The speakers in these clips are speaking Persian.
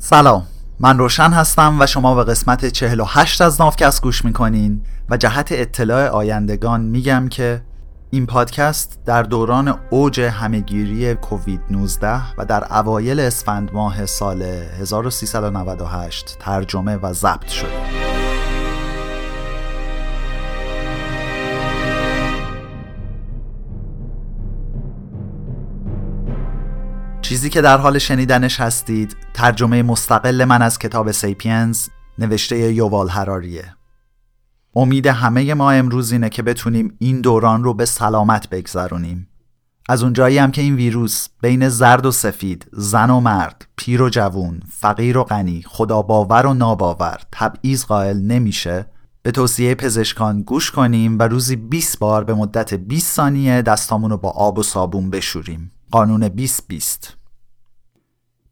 سلام. من روشن هستم و شما به قسمت 48 از نافکست گوش می‌کنین و جهت اطلاع آیندگان میگم که این پادکست در دوران اوج همهگیری کووید 19 و در اوایل اسفند ماه سال 1398 ترجمه و ضبط شده. چیزی که در حال شنیدنش هستید ترجمه مستقل من از کتاب سیپینز نوشته یووال هراریه امید همه ما امروز اینه که بتونیم این دوران رو به سلامت بگذرونیم. از اونجایی هم که این ویروس بین زرد و سفید، زن و مرد، پیر و جوون، فقیر و غنی، خدا باور و ناباور تبعیض قائل نمیشه به توصیه پزشکان گوش کنیم و روزی 20 بار به مدت 20 ثانیه دستامون رو با آب و صابون بشوریم. قانون 20 20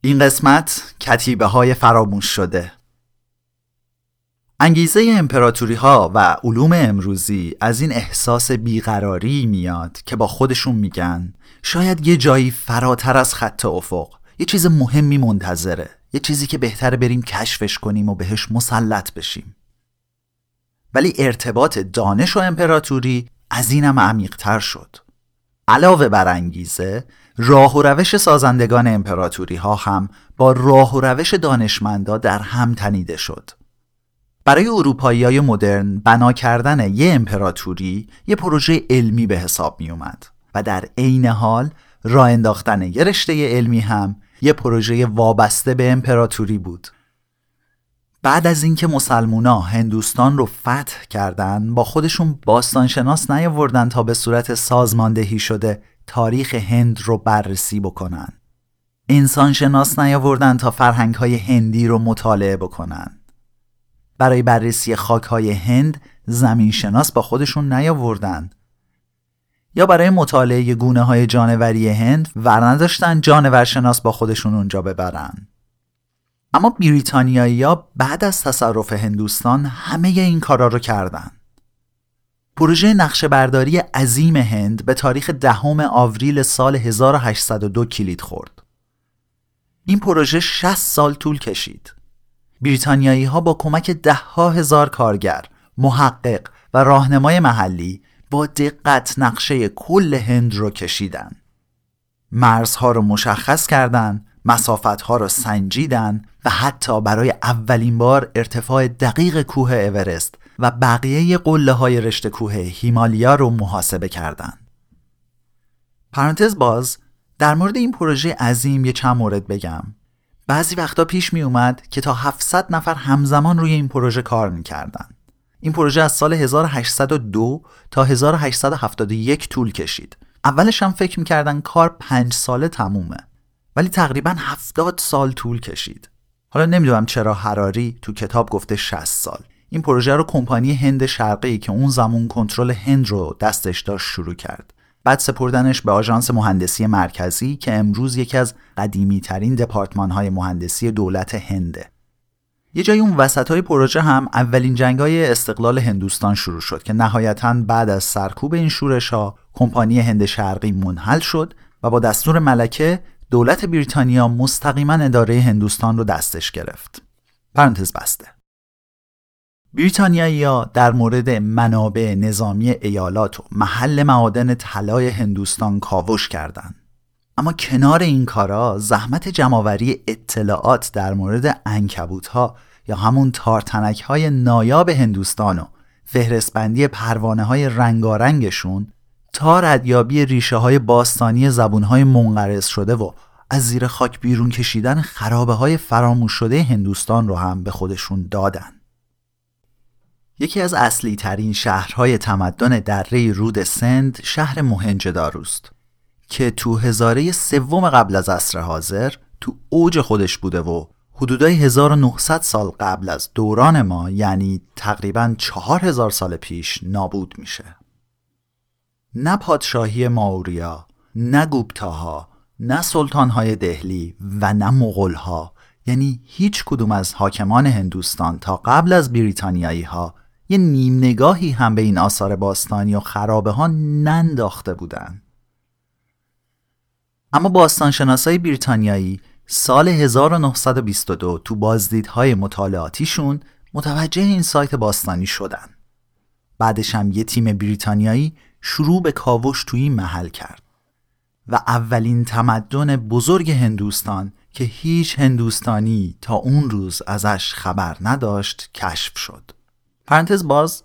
این قسمت کتیبه های فراموش شده. انگیزه امپراتوری ها و علوم امروزی از این احساس بیقراری میاد که با خودشون میگن شاید یه جایی فراتر از خط افق یه چیز مهمی منتظره یه چیزی که بهتر بریم کشفش کنیم و بهش مسلط بشیم. ولی ارتباط دانش و امپراتوری از اینم عمیقتر شد. علاوه بر انگیزه راه و روش سازندگان امپراتوری ها هم با راه و روش دانشمندا در هم تنیده شد. برای اروپایی های مدرن بنا کردن یه امپراتوری یه پروژه علمی به حساب می اومد و در عین حال راه انداختن یه رشته علمی هم یه پروژه وابسته به امپراتوری بود. بعد از اینکه مسلمونا هندوستان رو فتح کردن با خودشون باستانشناس نیاوردن تا به صورت سازماندهی شده تاریخ هند رو بررسی بکنن. انسان شناس نیاوردن تا فرهنگ های هندی رو مطالعه بکنن. برای بررسی خاک های هند زمین شناس با خودشون نیاوردن. یا برای مطالعه گونه های جانوری هند ور نداشتن جانورشناس با خودشون اونجا ببرن. اما بریتانیایی ها بعد از تصرف هندوستان همه این کارا رو کردن پروژه نقشه برداری عظیم هند به تاریخ دهم آوریل سال 1802 کلید خورد. این پروژه 60 سال طول کشید. بریتانیایی ها با کمک ده ها هزار کارگر، محقق و راهنمای محلی با دقت نقشه کل هند رو کشیدن. مرزها رو مشخص کردند، مسافتها رو سنجیدن و حتی برای اولین بار ارتفاع دقیق کوه اورست و بقیه قله های رشته کوه هیمالیا رو محاسبه کردند. پرانتز باز در مورد این پروژه عظیم یه چند مورد بگم. بعضی وقتا پیش می اومد که تا 700 نفر همزمان روی این پروژه کار می‌کردن. این پروژه از سال 1802 تا 1871 طول کشید. اولش هم فکر می‌کردن کار پنج ساله تمومه. ولی تقریبا 70 سال طول کشید. حالا نمی‌دونم چرا حراری تو کتاب گفته 60 سال. این پروژه رو کمپانی هند شرقی که اون زمان کنترل هند رو دستش داشت شروع کرد بعد سپردنش به آژانس مهندسی مرکزی که امروز یکی از قدیمی ترین دپارتمان های مهندسی دولت هنده یه جای اون وسط های پروژه هم اولین جنگ های استقلال هندوستان شروع شد که نهایتا بعد از سرکوب این شورش ها کمپانی هند شرقی منحل شد و با دستور ملکه دولت بریتانیا مستقیما اداره هندوستان رو دستش گرفت. پرانتز بسته. بریتانیایی ها در مورد منابع نظامی ایالات و محل معادن طلای هندوستان کاوش کردند. اما کنار این کارا زحمت جمعآوری اطلاعات در مورد انکبوت ها یا همون تارتنک های نایاب هندوستان و فهرستبندی پروانه های رنگارنگشون تا ردیابی ریشه های باستانی زبون های منقرض شده و از زیر خاک بیرون کشیدن خرابه های فراموش شده هندوستان رو هم به خودشون دادن. یکی از اصلی ترین شهرهای تمدن دره رود سند شهر موهنجداروست که تو هزاره سوم قبل از عصر حاضر تو اوج خودش بوده و حدودای 1900 سال قبل از دوران ما یعنی تقریبا 4000 سال پیش نابود میشه نه پادشاهی ماوریا نه گوپتاها نه سلطانهای دهلی و نه مغلها یعنی هیچ کدوم از حاکمان هندوستان تا قبل از بریتانیایی ها یه نیم نگاهی هم به این آثار باستانی و خرابه ها ننداخته بودن. اما باستانشناسای بریتانیایی سال 1922 تو بازدیدهای مطالعاتیشون متوجه این سایت باستانی شدن. بعدش هم یه تیم بریتانیایی شروع به کاوش توی این محل کرد و اولین تمدن بزرگ هندوستان که هیچ هندوستانی تا اون روز ازش خبر نداشت کشف شد. پرانتز باز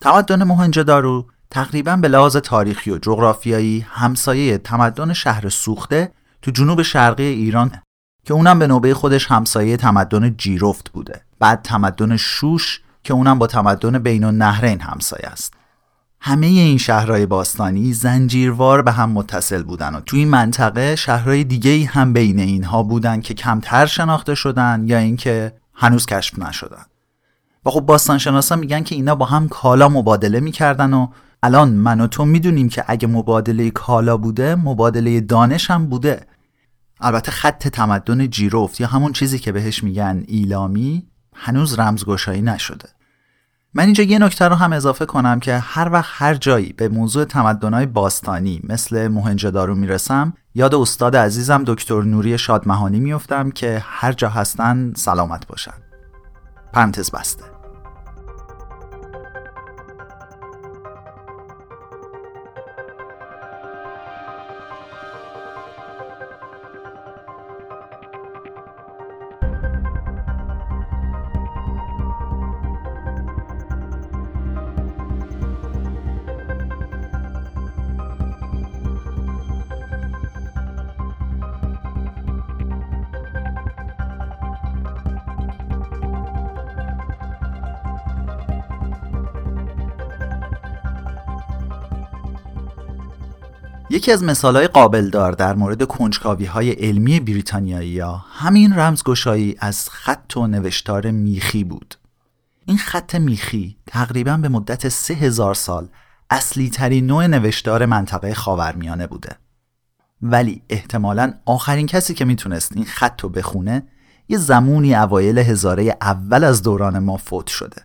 تمدن موهنجدارو تقریبا به لحاظ تاریخی و جغرافیایی همسایه تمدن شهر سوخته تو جنوب شرقی ایران که اونم به نوبه خودش همسایه تمدن جیرفت بوده. بعد تمدن شوش که اونم با تمدن بین النهرین همسایه است. همه این شهرهای باستانی زنجیروار به هم متصل بودن و توی این منطقه شهرهای دیگه هم بین اینها بودن که کمتر شناخته شدن یا اینکه هنوز کشف نشدن. و خب باستانشناسا میگن که اینا با هم کالا مبادله می‌کردن و الان من و تو می‌دونیم که اگه مبادله کالا بوده مبادله دانش هم بوده. البته خط تمدن جیروفت یا همون چیزی که بهش میگن ایلامی هنوز رمزگشایی نشده. من اینجا یه نکته رو هم اضافه کنم که هر وقت هر جایی به موضوع تمدنهای باستانی مثل موهنجدارو می‌رسم یاد استاد عزیزم دکتر نوری شادمهانی میفتم که هر جا هستن سلامت باشن. پرانتز بسته. یکی از مثالهای قابل دار در مورد کنجکاوی های علمی بریتانیایی ها همین رمزگشایی از خط و نوشتار میخی بود. این خط میخی تقریبا به مدت سه هزار سال اصلی ترین نوع نوشتار منطقه خاورمیانه بوده. ولی احتمالا آخرین کسی که می‌تونست این خط رو بخونه یه زمونی اوایل هزاره اول از دوران ما فوت شده.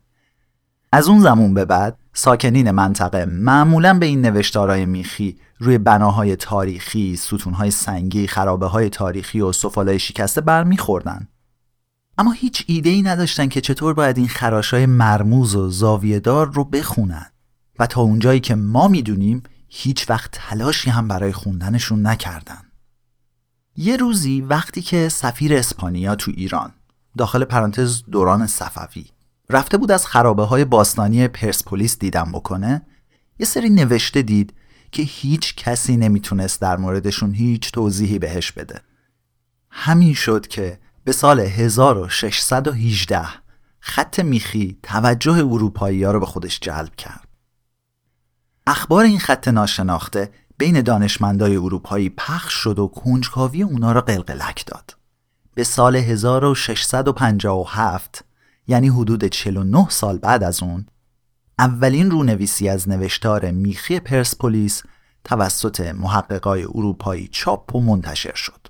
از اون زمان به بعد ساکنین منطقه معمولا به این نوشتارهای میخی روی بناهای تاریخی، ستونهای سنگی، خرابه های تاریخی و سفالای شکسته برمیخوردن. اما هیچ ایده ای نداشتن که چطور باید این خراشای مرموز و زاویهدار رو بخونن و تا اونجایی که ما می‌دونیم هیچ وقت تلاشی هم برای خوندنشون نکردن. یه روزی وقتی که سفیر اسپانیا تو ایران داخل پرانتز دوران صفوی رفته بود از خرابه های باستانی پرسپولیس دیدن بکنه. یه سری نوشته دید که هیچ کسی نمی‌تونست در موردشون هیچ توضیحی بهش بده. همین شد که به سال 1618 خط میخی توجه اروپایی ها رو به خودش جلب کرد. اخبار این خط ناشناخته بین دانشمندای اروپایی پخش شد و کنجکاوی اونا را قلقلک داد. به سال 1657 یعنی حدود 49 سال بعد از اون اولین رونویسی از نوشتار میخی پرسپولیس توسط محققای اروپایی چاپ و منتشر شد.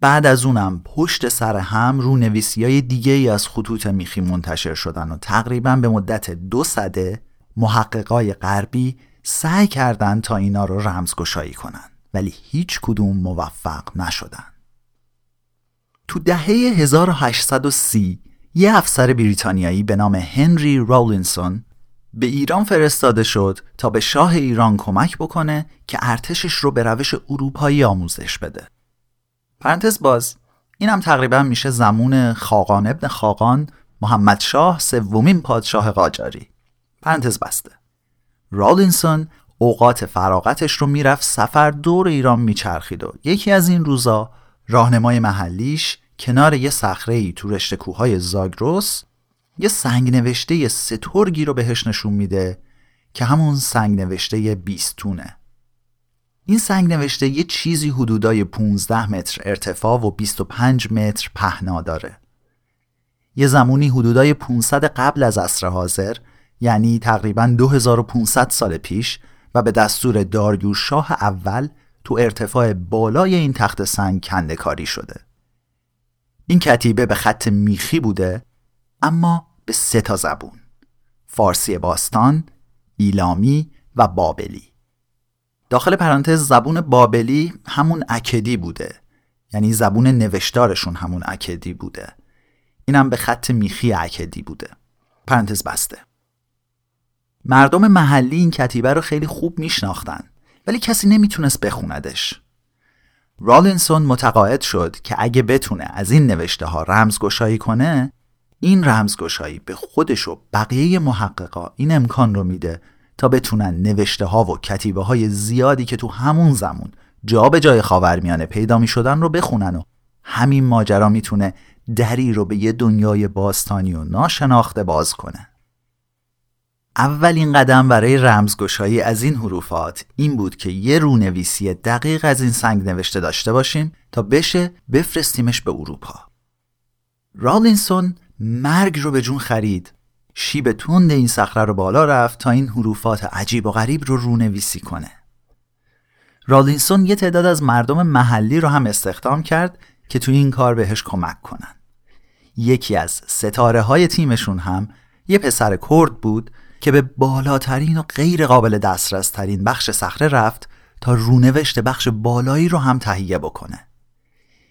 بعد از اونم پشت سر هم رونویسی های دیگه ای از خطوط میخی منتشر شدن و تقریبا به مدت دو سده محققای غربی سعی کردند تا اینا رو رمزگشایی کنن ولی هیچ کدوم موفق نشدن. تو دهه 1830 یه افسر بریتانیایی به نام هنری رولینسون به ایران فرستاده شد تا به شاه ایران کمک بکنه که ارتشش رو به روش اروپایی آموزش بده. پرانتز باز اینم تقریبا میشه زمون خاقان ابن خاقان محمد شاه سومین پادشاه قاجاری. پرانتز بسته. رولینسون اوقات فراغتش رو می‌رفت سفر دور ایران میچرخید و یکی از این روزا راهنمای محلیش کنار یه صخره ای تو رشته کوههای زاگروس یه سنگ نوشته سترگی رو بهش نشون میده که همون سنگ نوشته بیستونه. این سنگ نوشته یه چیزی حدودای 15 متر ارتفاع و 25 متر پهنا داره. یه زمونی حدودای 500 قبل از عصر حاضر یعنی تقریبا 2500 سال پیش و به دستور داریوش شاه اول تو ارتفاع بالای این تخت سنگ کنده کاری شده. این کتیبه به خط میخی بوده اما به سه تا زبون فارسی باستان، ایلامی و بابلی. داخل پرانتز زبون بابلی همون اکدی بوده یعنی زبون نوشتارشون همون اکدی بوده. اینم به خط میخی اکدی بوده. پرانتز بسته. مردم محلی این کتیبه رو خیلی خوب میشناختن ولی کسی نمی‌تونست بخوندش. رالینسون متقاعد شد که اگه بتونه از این نوشته ها رمزگشایی کنه این رمزگشایی به خودش و بقیه محققا این امکان رو میده تا بتونن نوشته ها و کتیبه های زیادی که تو همون زمان جا به جای خاورمیانه پیدا می شدن رو بخونن و همین ماجرا می‌تونه دری رو به یه دنیای باستانی و ناشناخته باز کنه. اولین قدم برای رمزگشایی از این حروفات این بود که یه رونویسی دقیق از این سنگ نوشته داشته باشیم تا بشه بفرستیمش به اروپا. رالینسون مرگ رو به جون خرید. شیب تند این صخره رو بالا رفت تا این حروفات عجیب و غریب رو رونویسی کنه. رالینسون یه تعداد از مردم محلی رو هم استخدام کرد که توی این کار بهش کمک کنن. یکی از ستاره های تیمشون هم یه پسر کرد بود که به بالاترین و غیر قابل دسترس ترین بخش صخره رفت تا رونوشت بخش بالایی رو هم تهیه بکنه.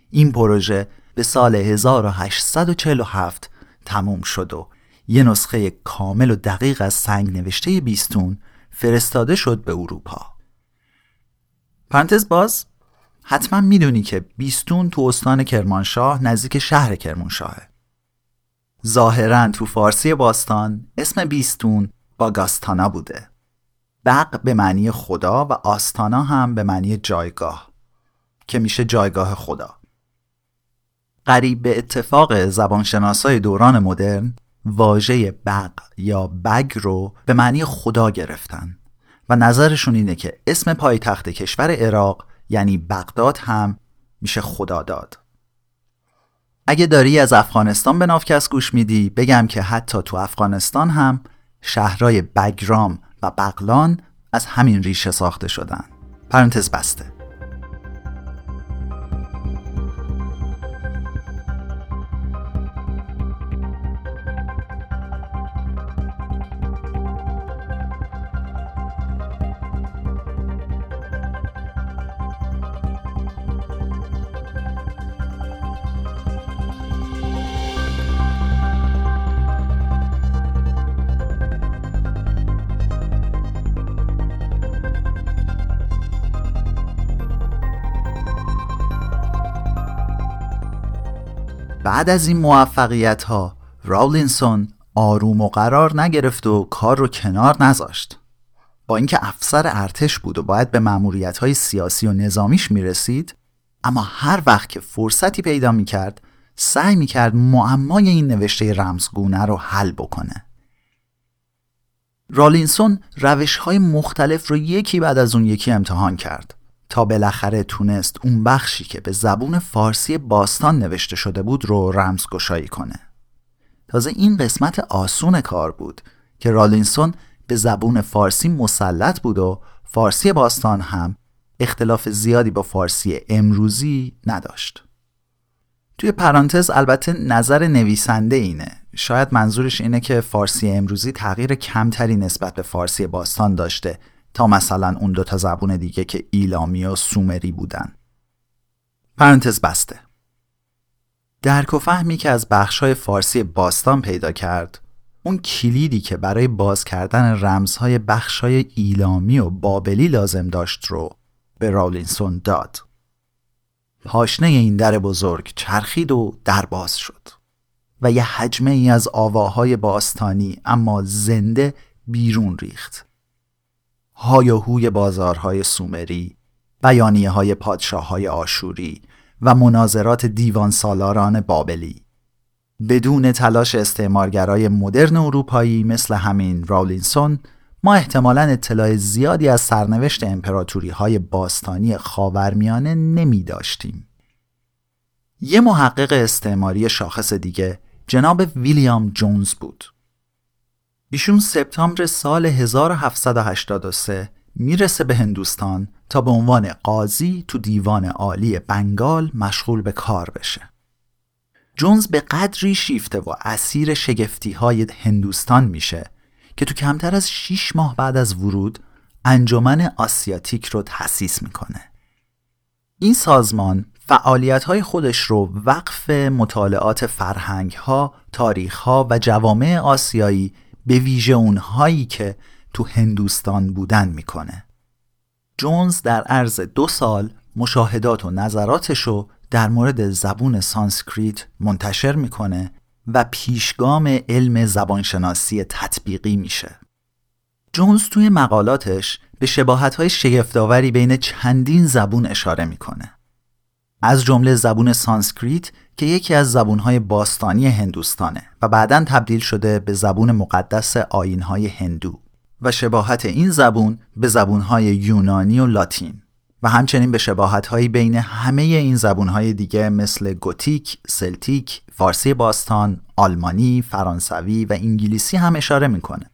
این پروژه به سال 1847 تموم شد و یه نسخه کامل و دقیق از سنگ نوشته بیستون فرستاده شد به اروپا. پرانتز باز حتما می‌دونی که بیستون تو استان کرمانشاه نزدیک شهر کرمانشاهه. ظاهرا تو فارسی باستان اسم بیستون باگاستانا بوده. بق به معنی خدا و آستانا هم به معنی جایگاه که میشه جایگاه خدا. قریب به اتفاق زبانشناسای دوران مدرن واژه بق یا بگ رو به معنی خدا گرفتن. و نظرشون اینه که اسم پایتخت کشور عراق یعنی بغداد هم میشه خدا داد اگه داری از افغانستان به نافکس گوش میدی بگم که حتی تو افغانستان هم شهرهای بگرام و بغلان از همین ریشه ساخته شدن. پرانتز بسته. بعد از این موفقیت ها راولینسون آروم و قرار نگرفت و کار رو کنار نذاشت. با اینکه افسر ارتش بود و باید به معمولیت های سیاسی و نظامیش می‌رسید اما هر وقت که فرصتی پیدا می‌کرد سعی می‌کرد معمای این نوشته رمزگونه رو حل بکنه. رالینسون روش های مختلف رو یکی بعد از اون یکی امتحان کرد. تا بالاخره تونست اون بخشی که به زبون فارسی باستان نوشته شده بود رو رمزگشایی کنه. تازه این قسمت آسون کار بود که رالینسون به زبون فارسی مسلط بود و فارسی باستان هم اختلاف زیادی با فارسی امروزی نداشت. توی پرانتز البته نظر نویسنده اینه شاید منظورش اینه که فارسی امروزی تغییر کمتری نسبت به فارسی باستان داشته تا مثلا اون دوتا زبون دیگه که ایلامی و سومری بودن. پرانتز بسته. درک و فهمی که از بخشای فارسی باستان پیدا کرد اون کلیدی که برای باز کردن رمزهای بخشای ایلامی و بابلی لازم داشت رو به راولینسون داد. پاشنه این در بزرگ چرخید و در باز شد. و یه حجمه ای از آواهای باستانی اما زنده بیرون ریخت. هایهوی بازارهای سومری بیانیه های پادشاه های آشوری و مناظرات دیوان سالاران بابلی بدون تلاش استعمارگرای مدرن اروپایی مثل همین راولینسون ما احتمالا اطلاع زیادی از سرنوشت امپراتوری های باستانی خاورمیانه نمی داشتیم. یه محقق استعماری شاخص دیگه جناب ویلیام جونز بود ایشون سپتامبر سال 1783 می‌رسه به هندوستان تا به عنوان قاضی تو دیوان عالی بنگال مشغول به کار بشه. جونز به قدری شیفته و اسیر شگفتی های هندوستان میشه که تو کمتر از 6 ماه بعد از ورود انجمن آسیاتیک رو تأسیس می‌کنه. این سازمان فعالیت های خودش رو وقف مطالعات فرهنگ ها، تاریخ ها و جوامع آسیایی به ویژه اونهایی که تو هندوستان بودن می‌کنه. جونز در عرض دو سال مشاهدات و نظراتش رو در مورد زبون سانسکریت منتشر می‌کنه و پیشگام علم زبانشناسی تطبیقی میشه. جونز توی مقالاتش به شباهت های شگفت‌آوری بین چندین زبون اشاره می‌کنه. از جمله زبون سانسکریت که یکی از زبونهای باستانی هندوستانه و بعدا تبدیل شده به زبون مقدس آینهای هندو و شباهت این زبون به زبونهای یونانی و لاتین و همچنین به شباهتهایی بین همه این زبونهای دیگه مثل گوتیک، سلتیک، فارسی باستان، آلمانی، فرانسوی و انگلیسی هم اشاره می‌کنه.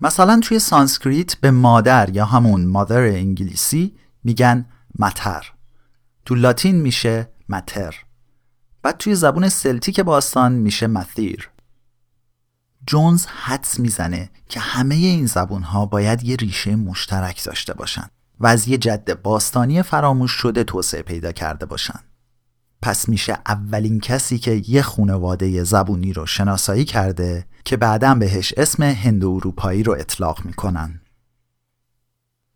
مثلا توی سانسکریت به مادر یا همون mother انگلیسی میگن متر تو لاتین میشه متر بعد توی زبون سلتیک باستان میشه مثیر. جونز حدس می‌زنه که همه این زبون ها باید یه ریشه مشترک داشته باشن و از یه جد باستانی فراموش شده توسعه پیدا کرده باشن. پس میشه اولین کسی که یه خونواده زبونی رو شناسایی کرده که بعدا بهش اسم هندو اروپایی رو اطلاق می‌کنن.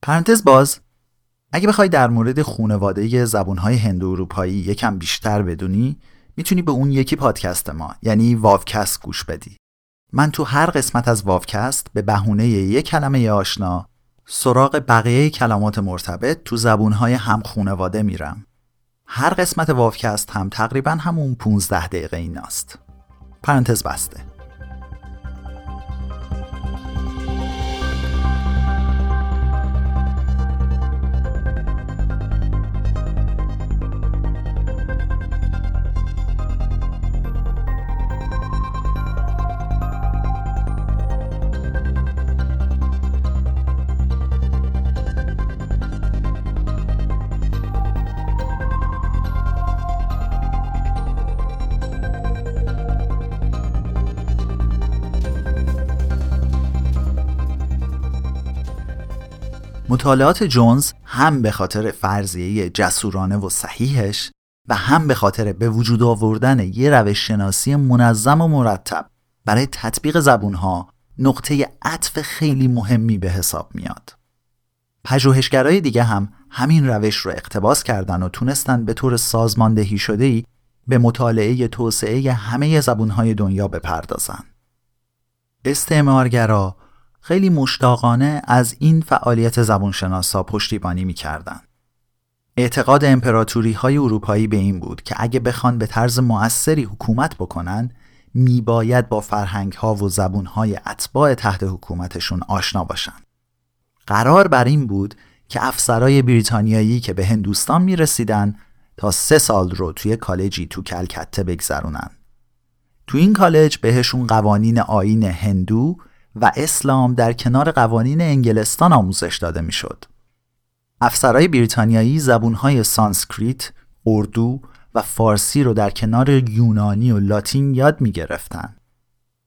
پرانتز باز اگه بخوای در مورد خونواده زبونهای هندو اروپایی یکم بیشتر بدونی می‌تونی به اون یکی پادکست ما یعنی واوکست گوش بدی. من تو هر قسمت از واوکست به بهونه یک کلمه آشنا سراغ بقیه کلمات مرتبط تو زبونهای هم خونواده میرم. هر قسمت واوکست هم تقریبا همون 15 دقیقه ایناست. پرانتز بسته. مطالعات جونز هم به خاطر فرضیه جسورانه و صحیحش و هم به خاطر به وجود آوردن یه روش شناسی منظم و مرتب برای تطبیق زبونها نقطه عطف خیلی مهمی به حساب میاد. پژوهشگرای دیگه هم همین روش رو اقتباس کردن و تونستن به طور سازماندهی شده ای به مطالعه توسعه همه زبونهای دنیا بپردازن. استعمارگرا خیلی مشتاقانه از این فعالیت زبانشناسا پشتیبانی می‌کردند. اعتقاد امپراتوری های اروپایی به این بود که اگه بخوان به طرز موثری حکومت بکنن میباید با فرهنگ ها و زبون های اتباع تحت حکومتشون آشنا باشن. قرار بر این بود که افسرای بریتانیایی که به هندوستان می‌رسیدن تا سه سال رو توی کالجی تو کلکته بگذرونن. تو این کالج بهشون قوانین آین هندو و اسلام در کنار قوانین انگلستان آموزش داده می‌شد. افسرهای بریتانیایی زبونهای سانسکریت، اردو و فارسی رو در کنار یونانی و لاتین یاد می گرفتن.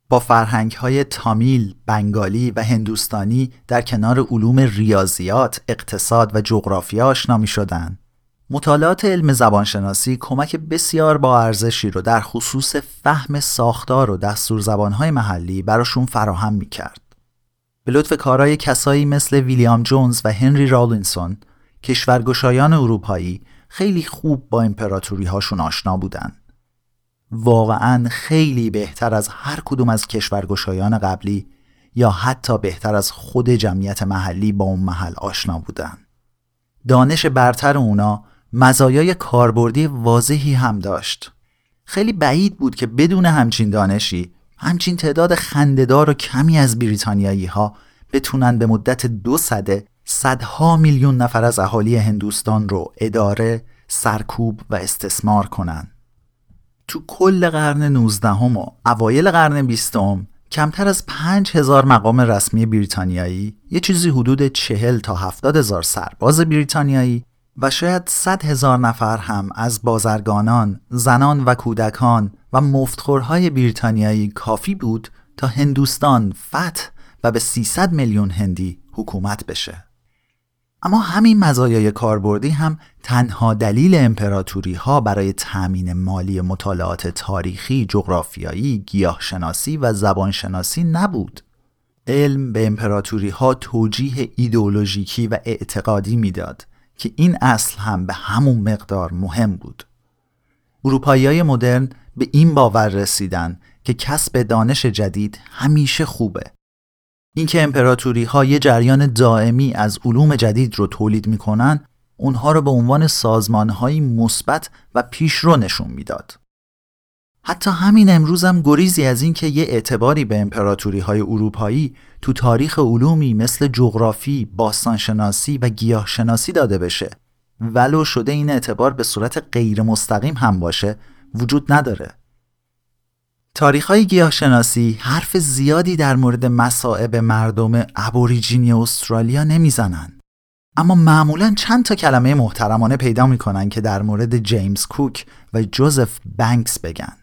با فرهنگ های تامیل، بنگالی و هندوستانی در کنار علوم ریاضیات، اقتصاد و جغرافیا آشنا می شدن. مطالعات علم زبانشناسی کمک بسیار با ارزشی رو در خصوص فهم ساختار و دستور زبانهای محلی براشون فراهم می کرد. به لطف کارهای کسایی مثل ویلیام جونز و هنری رالینسون کشورگشایان اروپایی خیلی خوب با امپراتوری هاشون آشنا بودن. واقعا خیلی بهتر از هر کدوم از کشورگشایان قبلی یا حتی بهتر از خود جمعیت محلی با اون محل آشنا بودن. دانش برتر اونا مزایای کاربردی واضحی هم داشت خیلی بعید بود که بدون همچین دانشی همچین تعداد خندهدار و کمی از بریتانیایی ها بتونن به مدت دو صده صدها میلیون نفر از اهالی هندوستان رو اداره، سرکوب و استثمار کنن. تو کل قرن 19 و اوایل قرن 20 کمتر از 5000 مقام رسمی بریتانیایی، یه چیزی حدود 40 تا 70 هزار سرباز بریتانیایی و شاید صد هزار نفر هم از بازرگانان، زنان و کودکان و مفتخورهای بریتانیایی کافی بود تا هندوستان فتح و به 300 میلیون هندی حکومت بشه. اما همین مزایای کاربردی هم تنها دلیل امپراتوری ها برای تأمین مالی مطالعات تاریخی، جغرافیایی، گیاهشناسی و زبانشناسی نبود. علم به امپراتوری ها توجیه ایدئولوژیکی و اعتقادی می‌داد که این اصل هم به همون مقدار مهم بود. اروپایی های مدرن به این باور رسیدن که کسب دانش جدید همیشه خوبه. اینکه امپراتوری ها یه جریان دائمی از علوم جدید رو تولید می‌کنن اونها رو به عنوان سازمانهایی مثبت و پیشرو نشون می‌داد. حتی همین امروز هم گریزی از اینکه یه اعتباری به امپراتوری های اروپایی تو تاریخ علومی مثل جغرافی، باستانشناسی و گیاهشناسی داده بشه ولو شده این اعتبار به صورت غیر مستقیم هم باشه وجود نداره. تاریخ های گیاهشناسی حرف زیادی در مورد مسائب مردم ابوریجینی استرالیا نمی‌زنن. اما معمولا چند تا کلمه محترمانه پیدا می‌کنن که در مورد جیمز کوک و جوزف بنکس بگن.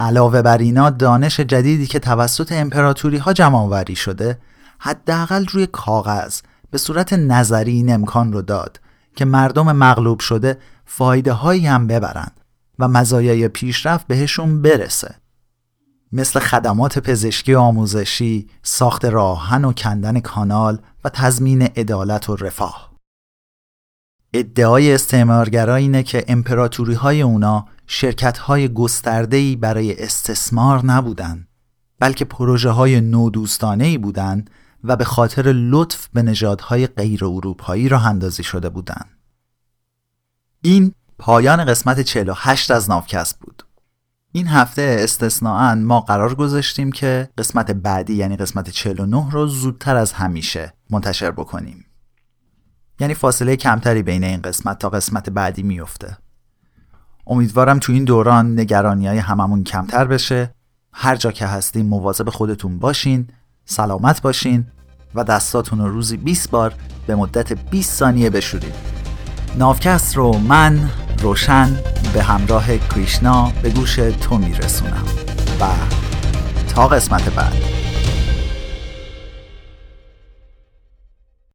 علاوه بر اینا دانش جدیدی که توسط امپراتوری ها جمع شده حداقل روی کاغذ به صورت نظری این امکان رو داد که مردم مغلوب شده فایده هایی هم ببرند و مزایای پیشرفت بهشون برسه مثل خدمات پزشکی و آموزشی، ساخت راهن و کندن کانال و تضمین عدالت و رفاه. ادعای استعمارگرا اینه که امپراتوری های اونا شرکت های گستردهی برای استثمار نبودن بلکه پروژه های نودوستانه بودن و به خاطر لطف به نژادهای غیر اروپایی راه اندازی شده بودند. این پایان قسمت 48 از ناوکست بود. این هفته استثناعا ما قرار گذاشتیم که قسمت بعدی یعنی قسمت 49 رو زودتر از همیشه منتشر بکنیم. یعنی فاصله کمتری بین این قسمت تا قسمت بعدی میفته. امیدوارم تو این دوران نگرانی های هممون کمتر بشه. هر جا که هستین مواظب خودتون باشین سلامت باشین و دستاتون رو روزی 20 بار به مدت 20 ثانیه بشورید ناوکست رو من روشن به همراه کریشنا به گوش تو میرسونم. و تا قسمت بعد.